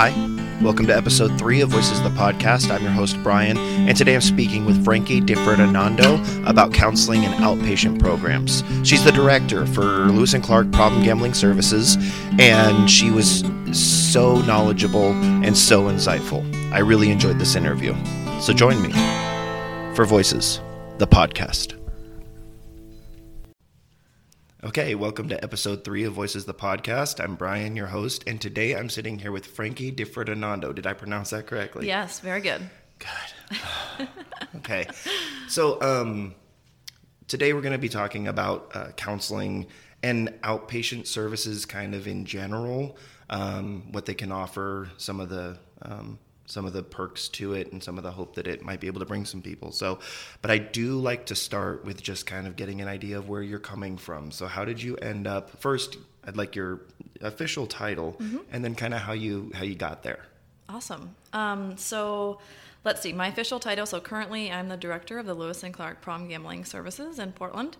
Hi, welcome to episode three of Voices the Podcast. I'm your host, Brian, and today I'm speaking with Frankie DiFerdinando about counseling and outpatient programs. She's the director for Lewis and Clark Problem Gambling Services, and she was so knowledgeable and so insightful. I really enjoyed this interview. So join me for Voices, the podcast. Okay, welcome to episode three of Voices the Podcast. I'm Brian, your host, and today I'm sitting here with Frankie DiFerdinando. Did I pronounce that correctly? Yes, very good. Good. okay. So, um, today we're going to be talking about uh, counseling and outpatient services kind of in general, um, what they can offer, some of the um, some of the perks to it and some of the hope that it might be able to bring some people. So, but I do like to start with just kind of getting an idea of where you're coming from. So, how did you end up? First, I'd like your official title, mm-hmm. and then kind of how you how you got there. Awesome. Um, so. Let's see, my official title. So currently, I'm the director of the Lewis and Clark Problem Gambling Services in Portland,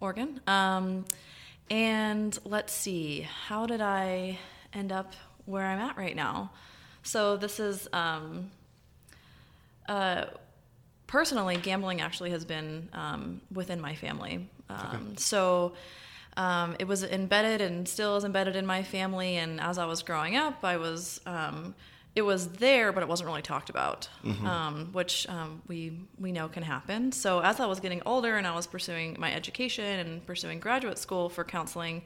Oregon. Um, and let's see, how did I end up where I'm at right now? So this is um, uh, personally gambling actually has been um, within my family. Um, okay. So um, it was embedded and still is embedded in my family. And as I was growing up, I was um, it was there, but it wasn't really talked about, mm-hmm. um, which um, we we know can happen. So as I was getting older and I was pursuing my education and pursuing graduate school for counseling,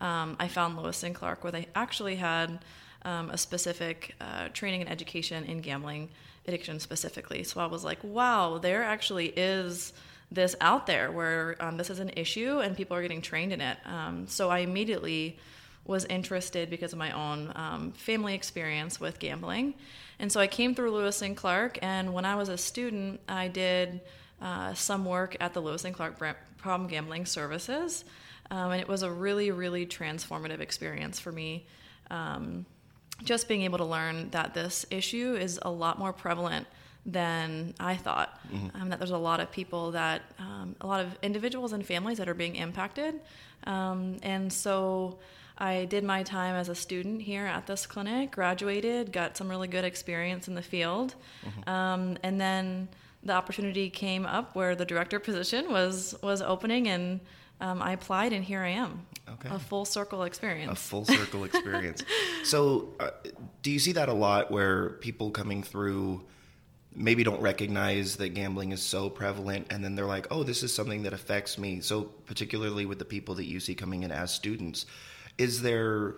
um, I found Lewis and Clark where they actually had um, a specific uh, training and education in gambling addiction specifically. So I was like, wow, there actually is this out there where um, this is an issue and people are getting trained in it. Um, so I immediately was interested because of my own um, family experience with gambling. And so I came through Lewis and Clark, and when I was a student, I did uh, some work at the Lewis and Clark Problem Gambling Services. Um, and it was a really, really transformative experience for me. Um, just being able to learn that this issue is a lot more prevalent than I thought. Mm-hmm. Um, that there's a lot of people that, um, a lot of individuals and families that are being impacted. Um, and so I did my time as a student here at this clinic, graduated, got some really good experience in the field. Mm-hmm. Um, and then the opportunity came up where the director position was was opening and um, I applied and here I am. Okay. A full circle experience. A full circle experience. so, uh, do you see that a lot where people coming through maybe don't recognize that gambling is so prevalent and then they're like, oh, this is something that affects me? So, particularly with the people that you see coming in as students, is there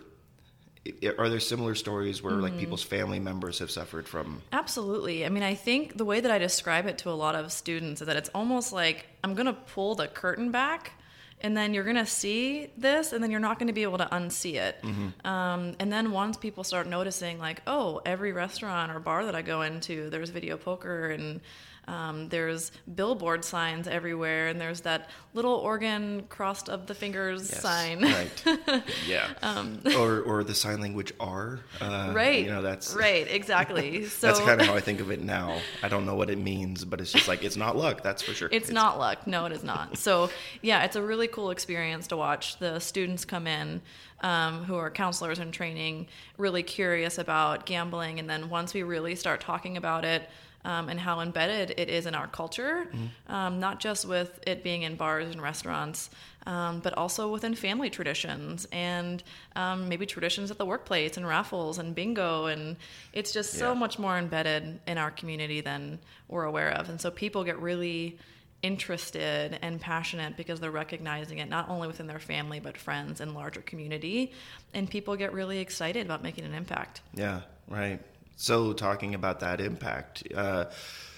are there similar stories where mm-hmm. like people's family members have suffered from absolutely i mean i think the way that i describe it to a lot of students is that it's almost like i'm going to pull the curtain back and then you're gonna see this and then you're not gonna be able to unsee it mm-hmm. um, and then once people start noticing like oh every restaurant or bar that i go into there's video poker and um, there's billboard signs everywhere, and there's that little organ crossed of the fingers yes, sign. Right. yeah. Um, or or the sign language R. Uh, right. You know that's right. Exactly. So that's kind of how I think of it now. I don't know what it means, but it's just like it's not luck. That's for sure. It's, it's not luck. No, it is not. So yeah, it's a really cool experience to watch the students come in. Um, who are counselors in training, really curious about gambling. And then once we really start talking about it, um, and how embedded it is in our culture, mm-hmm. um, not just with it being in bars and restaurants, um, but also within family traditions and um, maybe traditions at the workplace and raffles and bingo. And it's just yeah. so much more embedded in our community than we're aware of. And so people get really interested and passionate because they're recognizing it not only within their family but friends and larger community and people get really excited about making an impact yeah right so talking about that impact. Uh,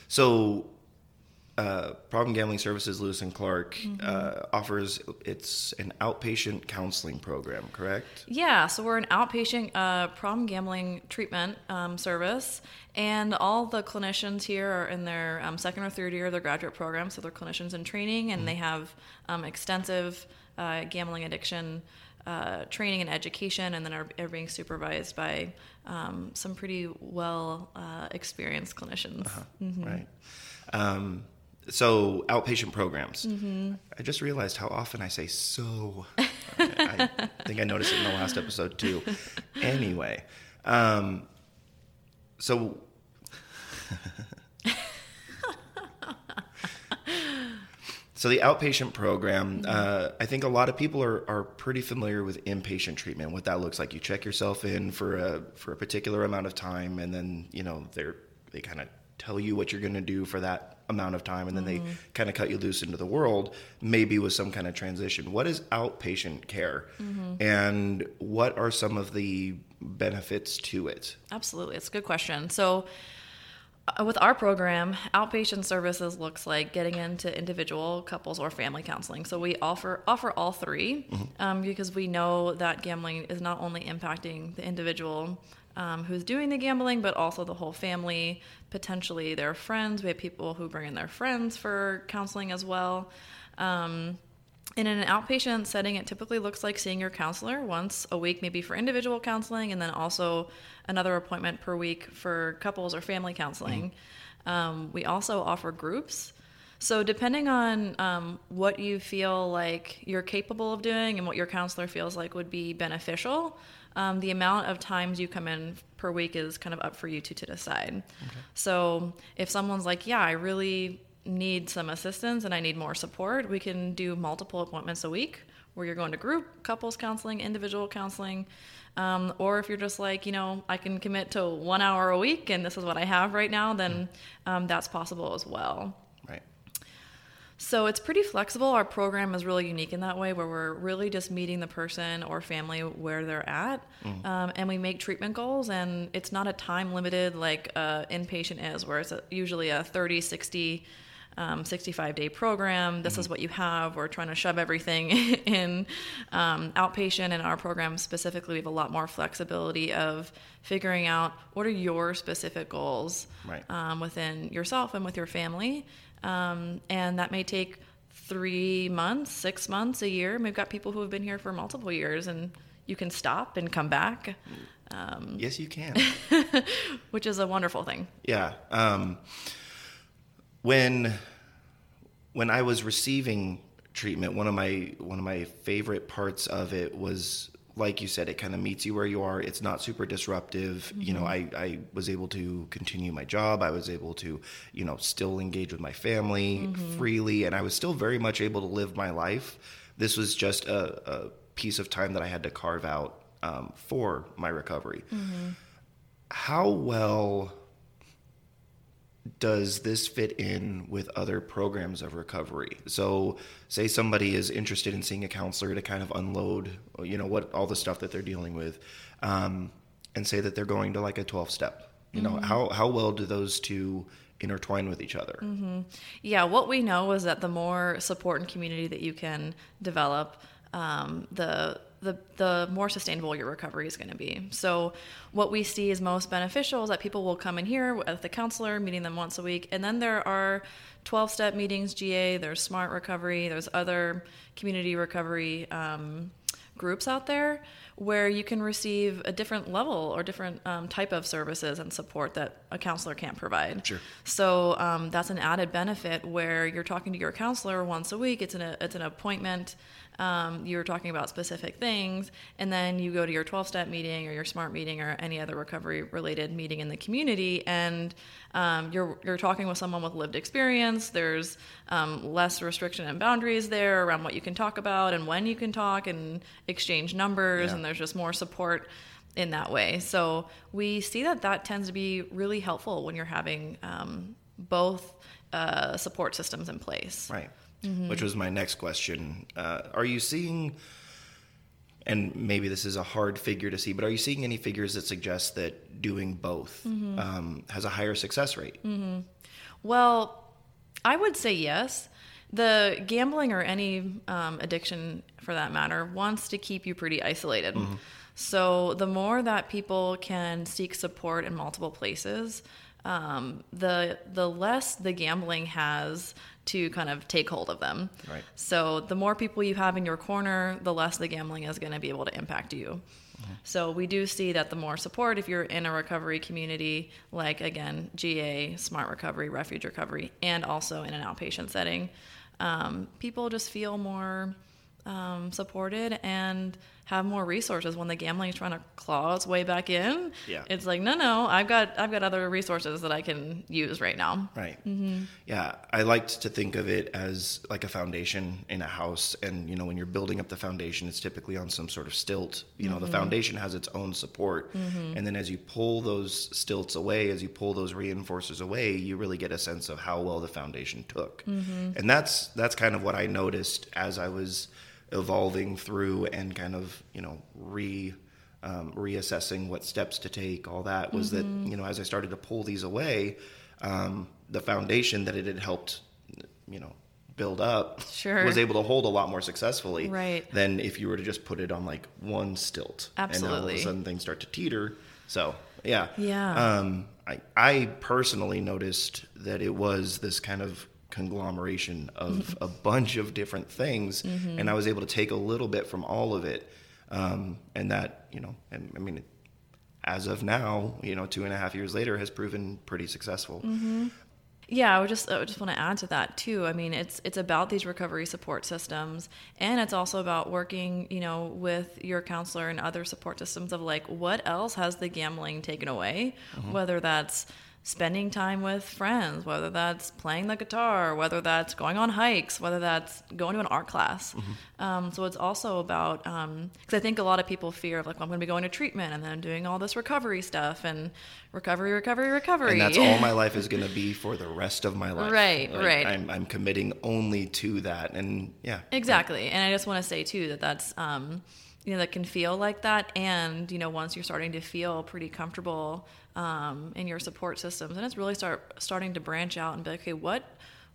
so uh, Problem Gambling Services Lewis and Clark mm-hmm. uh, offers it's an outpatient counseling program, correct? Yeah, so we're an outpatient uh, problem gambling treatment um, service, and all the clinicians here are in their um, second or third year of their graduate program, so they're clinicians in training, and mm-hmm. they have um, extensive uh, gambling addiction uh, training and education, and then are, are being supervised by um, some pretty well uh, experienced clinicians. Uh-huh. Mm-hmm. Right. Um, so outpatient programs. Mm-hmm. I just realized how often I say so. I, I think I noticed it in the last episode too. Anyway, um, so So the outpatient program, mm-hmm. uh, I think a lot of people are, are pretty familiar with inpatient treatment. What that looks like, you check yourself in for a for a particular amount of time, and then you know they're they kind of tell you what you're going to do for that amount of time, and then they mm-hmm. kind of cut you loose into the world, maybe with some kind of transition. What is outpatient care, mm-hmm. and what are some of the benefits to it? Absolutely. It's a good question. So, with our program, outpatient services looks like getting into individual, couples, or family counseling. So we offer offer all 3 um, because we know that gambling is not only impacting the individual um, who's doing the gambling, but also the whole family, potentially their friends. We have people who bring in their friends for counseling as well. Um, and in an outpatient setting, it typically looks like seeing your counselor once a week, maybe for individual counseling, and then also another appointment per week for couples or family counseling. Um, we also offer groups. So, depending on um, what you feel like you're capable of doing and what your counselor feels like would be beneficial, um, the amount of times you come in per week is kind of up for you two to decide. So, if someone's like, Yeah, I really need some assistance and I need more support, we can do multiple appointments a week where you're going to group, couples counseling, individual counseling. Um, or if you're just like, you know, I can commit to one hour a week and this is what I have right now, then um, that's possible as well. Right. So it's pretty flexible. Our program is really unique in that way, where we're really just meeting the person or family where they're at, um, and we make treatment goals. And it's not a time limited like uh, inpatient is, where it's a, usually a 30, 60, um, 65 day program. This is what you have. We're trying to shove everything in um, outpatient. In our program specifically, we have a lot more flexibility of figuring out what are your specific goals Right. um, within yourself and with your family. Um, and that may take three months, six months, a year. We've got people who have been here for multiple years, and you can stop and come back, um, Yes, you can. which is a wonderful thing. Yeah. When when I was receiving treatment, one of my one of my favorite parts of it was like you said, it kind of meets you where you are. It's not super disruptive. You know, mm-hmm. I, I was able to continue my job. I was able to, you know, still engage with my family mm-hmm. freely, and I was still very much able to live my life. This was just a, a piece of time that I had to carve out um, for my recovery. Mm-hmm. How well does this fit in with other programs of recovery? So, say somebody is interested in seeing a counselor to kind of unload, you know, what all the stuff that they're dealing with, um, and say that they're going to like a twelve step. You know, how how well do those two intertwine with each other? Yeah, what we know is that the more support and community that you can develop, um, the the the more sustainable your recovery is going to be. So, what we see is most beneficial is that people will come in here with the counselor, meeting them once a week, and then there are 12 step meetings, GA. There's Smart Recovery. There's other community recovery. Um, groups out there where you can receive a different level or different um, type of services and support that a counselor can't provide. Sure. So um, that's an added benefit where you're talking to your counselor once a week. It's an it's an appointment. Um, you're talking about specific things, and then you go to your 12 step meeting or your SMART meeting or any other recovery related meeting in the community, and um, you're you're talking with someone with lived experience. There's um, less restriction and boundaries there around what you can talk about and when you can talk and exchange numbers, Yeah. and there's just more support in that way. So we see that that tends to be really helpful when you're having um, both uh, support systems in place. Right. Which was my next question. Uh, are you seeing, and maybe this is a hard figure to see, but are you seeing any figures that suggest that doing both um, has a higher success rate? Well, I would say yes. The gambling or any um, addiction, for that matter, wants to keep you pretty isolated. So the more that people can seek support in multiple places, um, the the less the gambling has to kind of take hold of them. Right. So the more people you have in your corner, the less the gambling is going to be able to impact you. So we do see that the more support, if you're in a recovery community, like again GA, Smart Recovery, Refuge Recovery, and also in an outpatient setting, um, people just feel more um, supported and have more resources when the gambling is trying to claw its way back in. Yeah. It's like, no, no, I've got I've got other resources that I can use right now. Right. Mm-hmm. Yeah, I liked to think of it as like a foundation in a house, and you know, when you're building up the foundation, it's typically on some sort of stilt. You know, the mm-hmm. foundation has its own support, mm-hmm. and then as you pull those stilts away, as you pull those reinforcers away, you really get a sense of how well the foundation took. And that's that's kind of what I noticed as I was evolving through and kind of you know re um, reassessing what steps to take. All that was that you know as I started to pull these away, um, the foundation that it had helped you know build up Sure. was able to hold a lot more successfully Right. than if you were to just put it on like one stilt and now all of Absolutely. a sudden things start to teeter so yeah Yeah. um, I, I personally noticed that it was this kind of conglomeration of mm-hmm. a bunch of different things mm-hmm. and i was able to take a little bit from all of it um, and that you know and, i mean as of now you know two and a half years later has proven pretty successful. Mm-hmm. Yeah, I would just I would just want to add to that too. I mean, it's it's about these recovery support systems, and it's also about working, you know, with your counselor and other support systems of like what else has the gambling taken away, whether that's spending time with friends, whether that's playing the guitar, whether that's going on hikes, whether that's going to an art class. Um, so it's also about because I think a lot of people fear of like well, I'm going to be going to treatment and then doing all this recovery stuff and recovery, recovery, recovery. and that's all my life is going to be for the rest of my life. Right, right. I'm, I'm committing only to that, and yeah, Exactly. And I just want to say too that that's um, you know that can feel like that, and you know once you're starting to feel pretty comfortable um, in your support systems, and it's really start starting to branch out and be like, okay, what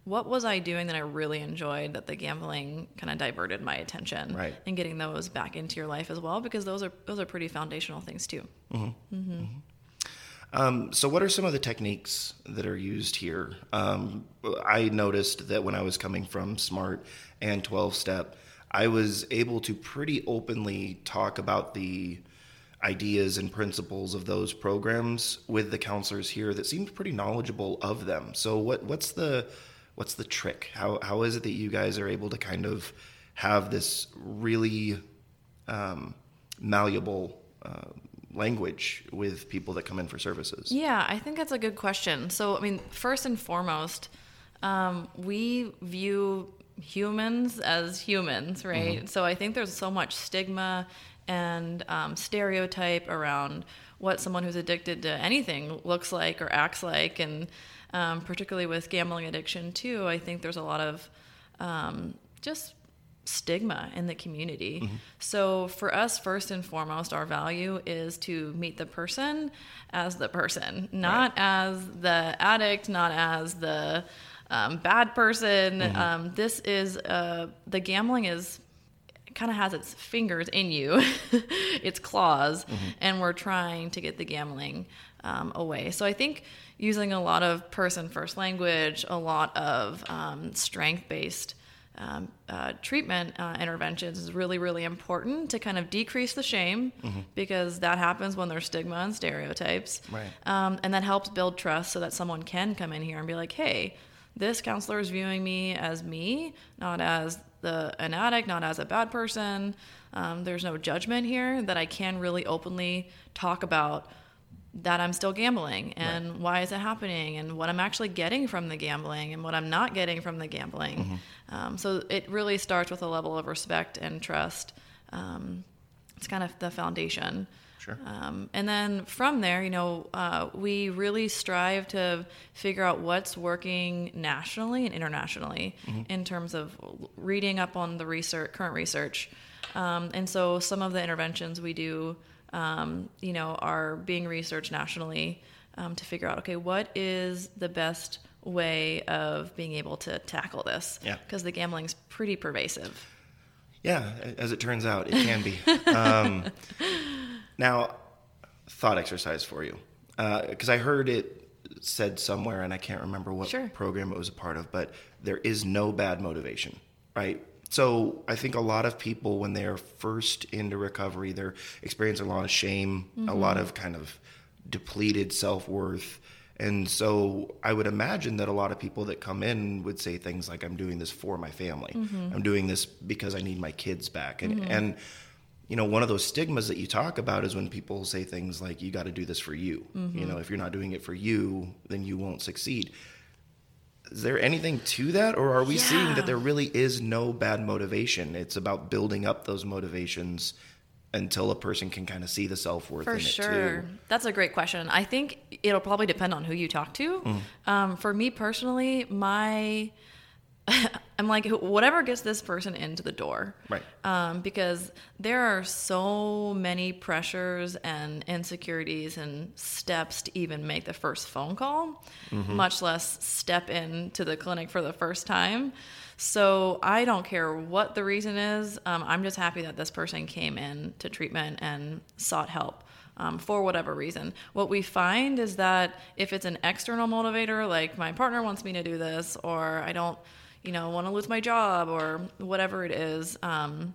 what was I doing that I really enjoyed that the gambling kind of diverted my attention, Right. And getting those back into your life as well because those are those are pretty foundational things too. Um, so, what are some of the techniques that are used here? Um, I noticed that when I was coming from SMART and 12 step, I was able to pretty openly talk about the ideas and principles of those programs with the counselors here that seemed pretty knowledgeable of them. So, what, what's the what's the trick? How, how is it that you guys are able to kind of have this really um, malleable uh, language with people that come in for services? Yeah, I think that's a good question. So, I mean, first and foremost, um, we view humans as humans, right? So, I think there's so much stigma and um, stereotype around what someone who's addicted to anything looks like or acts like, and um, particularly with gambling addiction, too. I think there's a lot of um, just stigma in the community. So for us, first and foremost, our value is to meet the person as the person, not as the addict, not as the um, bad person. Um, this is uh, the gambling is kind of has its fingers in you, its claws, and we're trying to get the gambling um, away. So I think using a lot of person first language, a lot of um, strength based um, uh, treatment uh, interventions is really, really important to kind of decrease the shame because that happens when there's stigma and stereotypes. Right. Um, and that helps build trust so that someone can come in here and be like, hey, this counselor is viewing me as me, not as the an addict, not as a bad person. Um, there's no judgment here that I can really openly talk about that I'm still gambling and why is it happening and what I'm actually getting from the gambling and what I'm not getting from the gambling. Um, so it really starts with a level of respect and trust. Um, it's kind of the foundation. Sure. Um, and then from there, you know, uh, we really strive to figure out what's working nationally and internationally in terms of reading up on the research, current research. Um, and so some of the interventions we do, um, you know, are being researched nationally um, to figure out, okay, what is the best way of being able to tackle this? Yeah. Because the gambling's pretty pervasive. Yeah, as it turns out, it can be. now, thought exercise for you, uh, because I heard it said somewhere, and I can't remember what Sure. program it was a part of, but there is no bad motivation, right? So I think a lot of people, when they are first into recovery, they're experiencing a lot of shame, a mm-hmm. lot of kind of depleted self worth. And so I would imagine that a lot of people that come in would say things like, I'm doing this for my family. Mm-hmm. I'm doing this because I need my kids back. And, mm-hmm. and you know, one of those stigmas that you talk about is when people say things like, you got to do this for you. Mm-hmm. You know, if you're not doing it for you, then you won't succeed. Is there anything to that, or are we seeing that there really is no bad motivation? It's about building up those motivations until a person can kind of see the self worth For in it sure. too. That's a great question. I think it'll probably depend on who you talk to. Mm. Um, for me personally, my I'm like whatever gets this person into the door, Right. Um, because there are so many pressures and insecurities and steps to even make the first phone call, much less step into the clinic for the first time. So I don't care what the reason is. Um, I'm just happy that this person came in to treatment and sought help um, for whatever reason. What we find is that if it's an external motivator, like my partner wants me to do this, or I don't, you know, want to lose my job, or whatever it is. Um,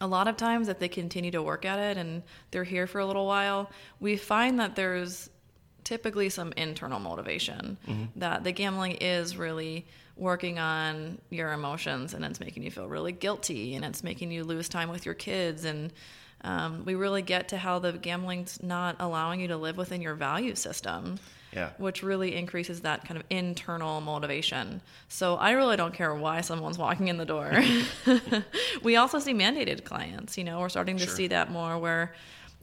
a lot of times, if they continue to work at it and they're here for a little while, we find that there's typically some internal motivation that the gambling is really working on your emotions and it's making you feel really guilty and it's making you lose time with your kids and um, we really get to how the gambling's not allowing you to live within your value system Yeah. which really increases that kind of internal motivation. So I really don't care why someone's walking in the door. we also see mandated clients. You know, we're starting to Sure. see that more where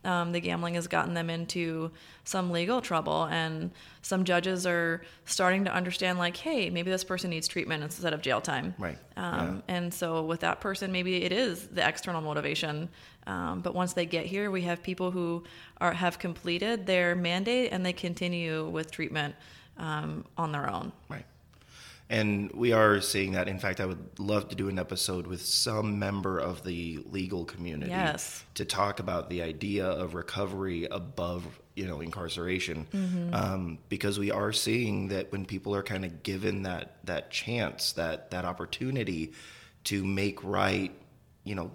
um, the gambling has gotten them into some legal trouble, and some judges are starting to understand, like, hey, maybe this person needs treatment instead of jail time. Right. Um, And so with that person, maybe it is the external motivation. Um, but once they get here, we have people who are have completed their mandate and they continue with treatment um, on their own. Right. And we are seeing that. In fact, I would love to do an episode with some member of the legal community Yes. to talk about the idea of recovery above, you know, incarceration, um, because we are seeing that when people are kind of given that that chance, that that opportunity to make right, you know,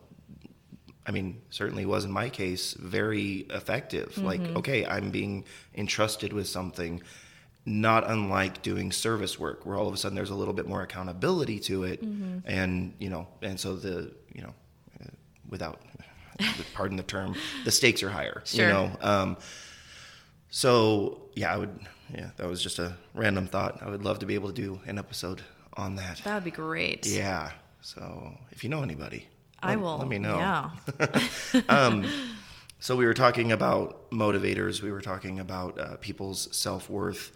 I mean, certainly was in my case very effective. Like, okay, I'm being entrusted with something, not unlike doing service work, where all of a sudden there's a little bit more accountability to it, and you know, and so the you know, uh, without pardon the term, the stakes are higher. Sure. You know, um, so yeah, I would. Yeah, that was just a random thought. I would love to be able to do an episode on that. That would be great. Yeah. So if you know anybody, I let- will. Let me know. Yeah. So we were talking about motivators. We were talking about uh, people's self worth.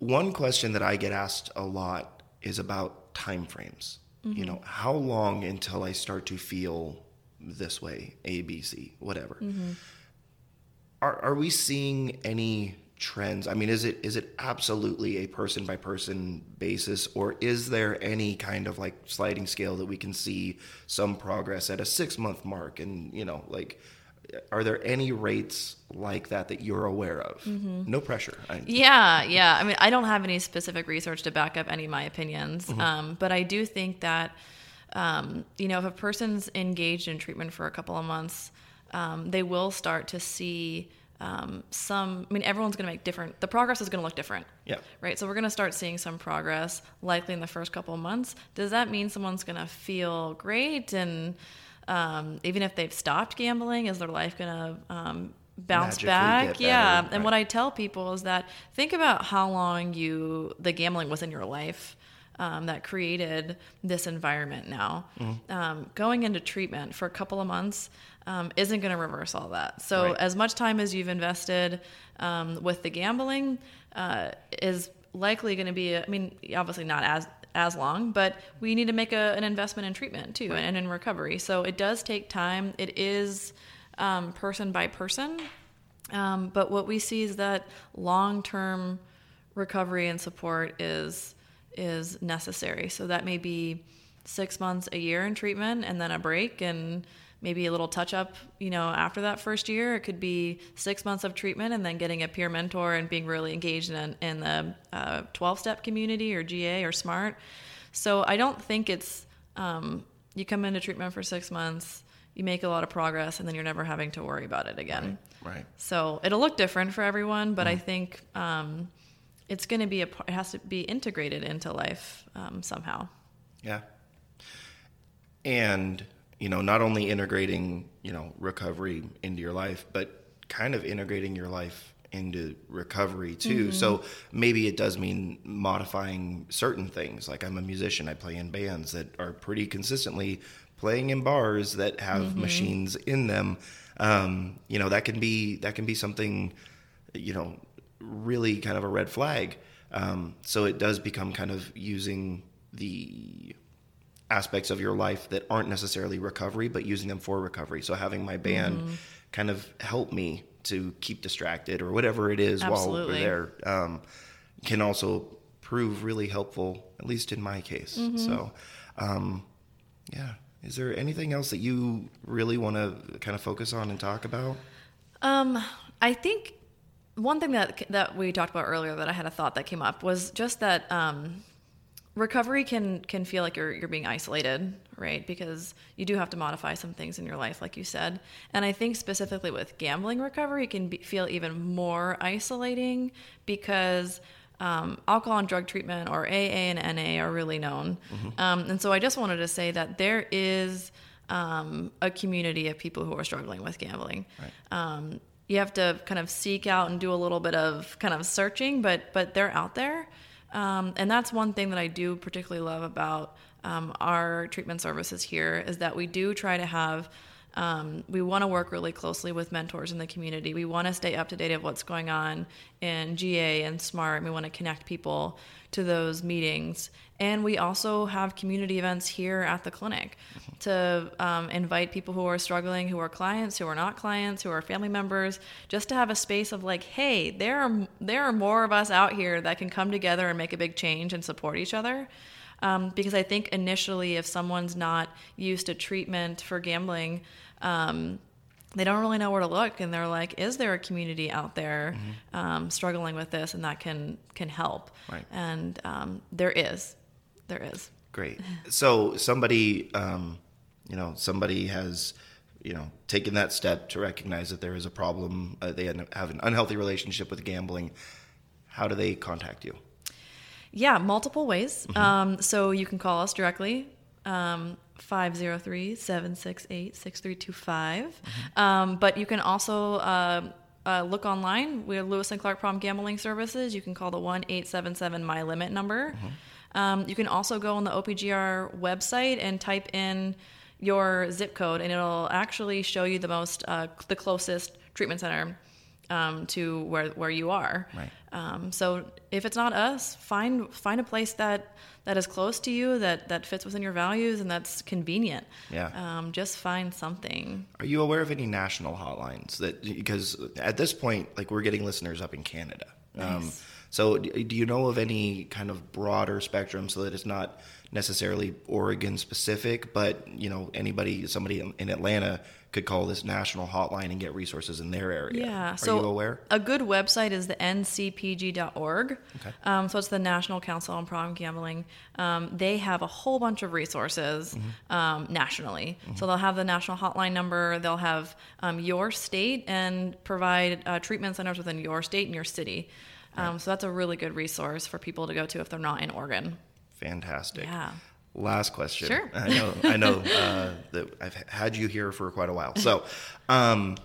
One question that I get asked a lot is about time frames. You know, mm-hmm. how long until I start to feel this way, A, B, C, whatever. Mm-hmm. Are are we seeing any trends? I mean, is it is it absolutely a person by person basis, or is there any kind of like sliding scale that we can see some progress at a six month mark? And you know, like, are there any rates like that that you're aware of? No pressure. I, Yeah, yeah. I mean, I don't have any specific research to back up any of my opinions, um, but I do think that, um, you know, if a person's engaged in treatment for a couple of months, um, they will start to see um, some. I mean, everyone's going to make different. The progress is going to look different. Yeah. Right. So we're going to start seeing some progress, likely in the first couple of months. Does that mean someone's going to feel great and um, even if they've stopped gambling, is their life going to um, bounce Magically back? yeah. better, And what I tell people is that think about how long you the gambling was in your life. Um, that created this environment now. Mm-hmm. Um, going into treatment for a couple of months um, isn't going to reverse all that. So, Right. as much time as you've invested um, with the gambling uh, is likely going to be, I mean, obviously not as as long, but we need to make a, an investment in treatment too and in recovery. So it does take time. It is um, person by person, um, but what we see is that long term recovery and support is is necessary. So that may be six months, a year in treatment, and then a break, and maybe a little touch up. You know, after that first year, it could be six months of treatment, and then getting a peer mentor and being really engaged in in the twelve step community or GA or SMART. So I don't think it's um, you come into treatment for six months, you make a lot of progress, and then you're never having to worry about it again. Right. So it'll look different for everyone, but I think um, it's going to be a. It has to be integrated into life um, somehow. Yeah. And you know, not only integrating, you know, recovery into your life, but kind of integrating your life into recovery too. Mm-hmm. So maybe it does mean modifying certain things. Like I'm a musician, I play in bands that are pretty consistently playing in bars that have mm-hmm. machines in them. Um, you know, that can be that can be something, you know, really kind of a red flag. Um, so it does become kind of using the aspects of your life that aren't necessarily recovery, but using them for recovery. So having my band mm-hmm. kind of help me to keep distracted or whatever it is Absolutely. while we're there um, can also prove really helpful, at least in my case. Mm-hmm. So, um, yeah. Is there anything else that you really want to kind of focus on and talk about? Um, I think one thing that that we talked about earlier that I had a thought that came up was just that um, recovery can can feel like you're you're being isolated, right? Because you do have to modify some things in your life, like you said. And I think specifically with gambling recovery, can be, feel even more isolating because um, alcohol and drug treatment or AA and NA are really known. Mm-hmm. Um, and so I just wanted to say that there is um, a community of people who are struggling with gambling. Right. Um, you have to kind of seek out and do a little bit of kind of searching, but but they're out there. Um, and that's one thing that I do particularly love about um, our treatment services here is that we do try to have um, we want to work really closely with mentors in the community. We want to stay up to date of what's going on in GA and SMART. We want to connect people to those meetings. And we also have community events here at the clinic to um, invite people who are struggling, who are clients, who are not clients, who are family members, just to have a space of like, hey, there are there are more of us out here that can come together and make a big change and support each other. Um, because I think initially, if someone's not used to treatment for gambling, um, they don't really know where to look, and they're like, "Is there a community out there mm-hmm. um, struggling with this, and that can can help?" Right. And um, there is, there is. Great. So somebody, um, you know, somebody has you know taken that step to recognize that there is a problem uh, they have an unhealthy relationship with gambling how do they contact you yeah, multiple ways. Mm-hmm. Um, so you can call us directly. Um, 503 768 6325. Mm-hmm. Um, but you can also uh, uh, look online. We have Lewis and Clark Problem Gambling Services. You can call the 1 877 My Limit number. Mm-hmm. Um, you can also go on the OPGR website and type in your zip code, and it'll actually show you the most, uh, the closest treatment center um, to where where you are. Right. Um, so if it's not us, find find a place that that is close to you, that that fits within your values, and that's convenient. Yeah. Um, just find something. Are you aware of any national hotlines that because at this point, like we're getting listeners up in Canada. Um, nice. so do you know of any kind of broader spectrum so that it's not necessarily Oregon specific, but you know anybody, somebody in Atlanta could call this national hotline and get resources in their area. Yeah. Are so you aware? A good website is the ncpg.org. Okay. Um, so it's the National Council on Problem Gambling. Um, they have a whole bunch of resources mm-hmm. um, nationally. Mm-hmm. So they'll have the national hotline number. They'll have um, your state and provide uh, treatment centers within your state and your city. Right. Um, so that's a really good resource for people to go to if they're not in Oregon. Fantastic. Yeah. Last question. Sure. I know. I know uh, that I've had you here for quite a while. So, um,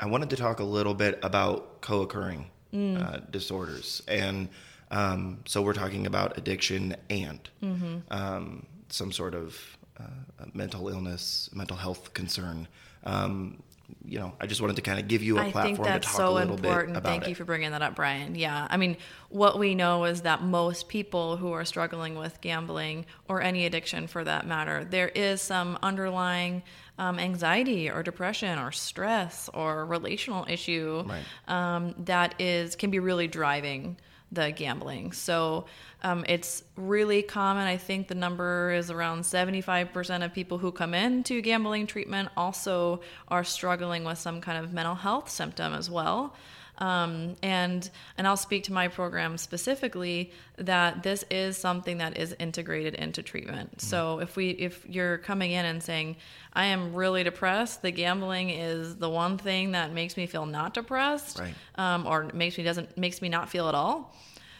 I wanted to talk a little bit about co-occurring mm. uh, disorders, and um, so we're talking about addiction and mm-hmm. um, some sort of uh, mental illness, mental health concern. Um, you know, I just wanted to kind of give you a I platform think that's to talk so a little important. bit about Thank it. you for bringing that up, Brian. Yeah, I mean, what we know is that most people who are struggling with gambling or any addiction, for that matter, there is some underlying um, anxiety or depression or stress or relational issue right. um, that is can be really driving the gambling. So um, it's really common. I think the number is around 75% of people who come into gambling treatment also are struggling with some kind of mental health symptom as well. Um, and and I'll speak to my program specifically that this is something that is integrated into treatment. Mm-hmm. So if we if you're coming in and saying I am really depressed, the gambling is the one thing that makes me feel not depressed, right. um, or makes me doesn't makes me not feel at all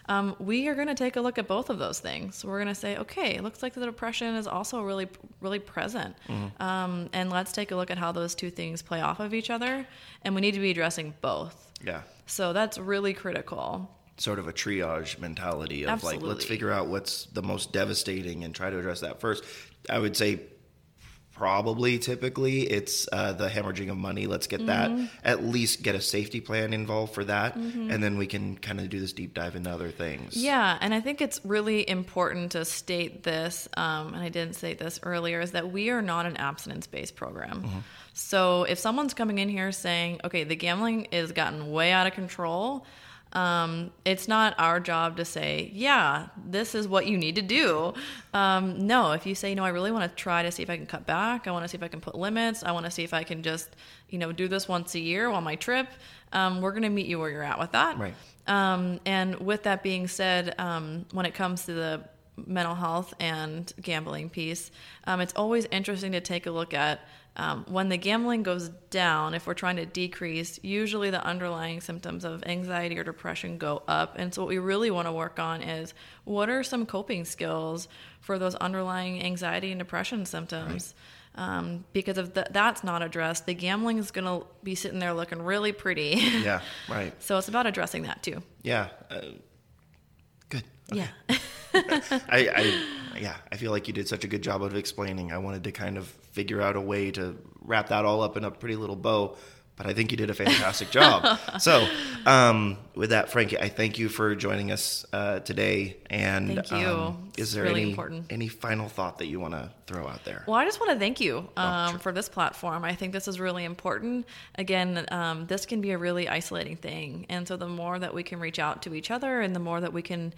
um, we are going to take a look at both of those things. So We're going to say, okay, it looks like the depression is also really, really present. Um, and let's take a look at how those two things play off of each other. And we need to be addressing both. Yeah. So that's really critical. Sort of a triage mentality of like, let's figure out what's the most devastating and try to address that first. I would say probably typically it's uh, the hemorrhaging of money. Let's get that, at least get a safety plan involved for that. And then we can kind of do this deep dive into other things. Yeah, and I think it's really important to state this, um, and I didn't say this earlier, is that we are not an abstinence based program. So if someone's coming in here saying, okay, the gambling is gotten way out of control, um, it's not our job to say, yeah, this is what you need to do. Um, no, if you say, no, I really want to try to see if I can cut back, I want to see if I can put limits, I want to see if I can just, you know, do this once a year on my trip, um, we're going to meet you where you're at with that. Right. Um, and with that being said, um, when it comes to the mental health and gambling piece, um, it's always interesting to take a look at um, when the gambling goes down, if we're trying to decrease, usually the underlying symptoms of anxiety or depression go up. And so, what we really want to work on is what are some coping skills for those underlying anxiety and depression symptoms? Um, because if th- that's not addressed, the gambling is going to be sitting there looking really pretty. Yeah. Right. so, it's about addressing that too. Yeah. Uh, good. Yeah. I, I yeah, I feel like you did such a good job of explaining. I wanted to kind of figure out a way to wrap that all up in a pretty little bow, but I think you did a fantastic job. So, um, with that, Frankie, I thank you for joining us uh, today. And Thank you. um, is there really any important. any final thought that you want to throw out there? Well, I just want to thank you um, sure. for this platform. I think this is really important. Again, um, this can be a really isolating thing, and so the more that we can reach out to each other, and the more that we can,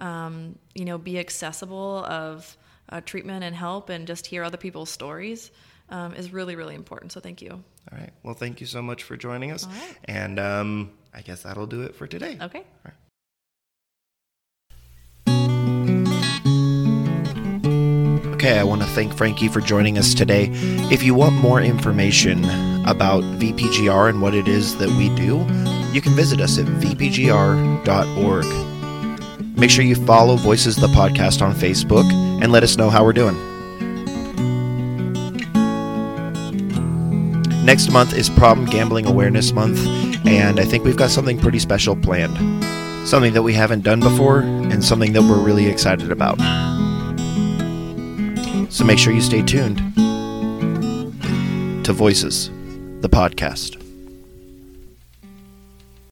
um, you know, be accessible of uh, treatment and help, and just hear other people's stories, um, is really, really important. So, thank you. All right. Well, thank you so much for joining us. Right. And um, I guess that'll do it for today. Okay. Okay, I want to thank Frankie for joining us today. If you want more information about VPGR and what it is that we do, you can visit us at vpgr.org. Make sure you follow Voices the Podcast on Facebook and let us know how we're doing. Next month is Problem Gambling Awareness Month, and I think we've got something pretty special planned. Something that we haven't done before, and something that we're really excited about. So make sure you stay tuned to Voices, the podcast.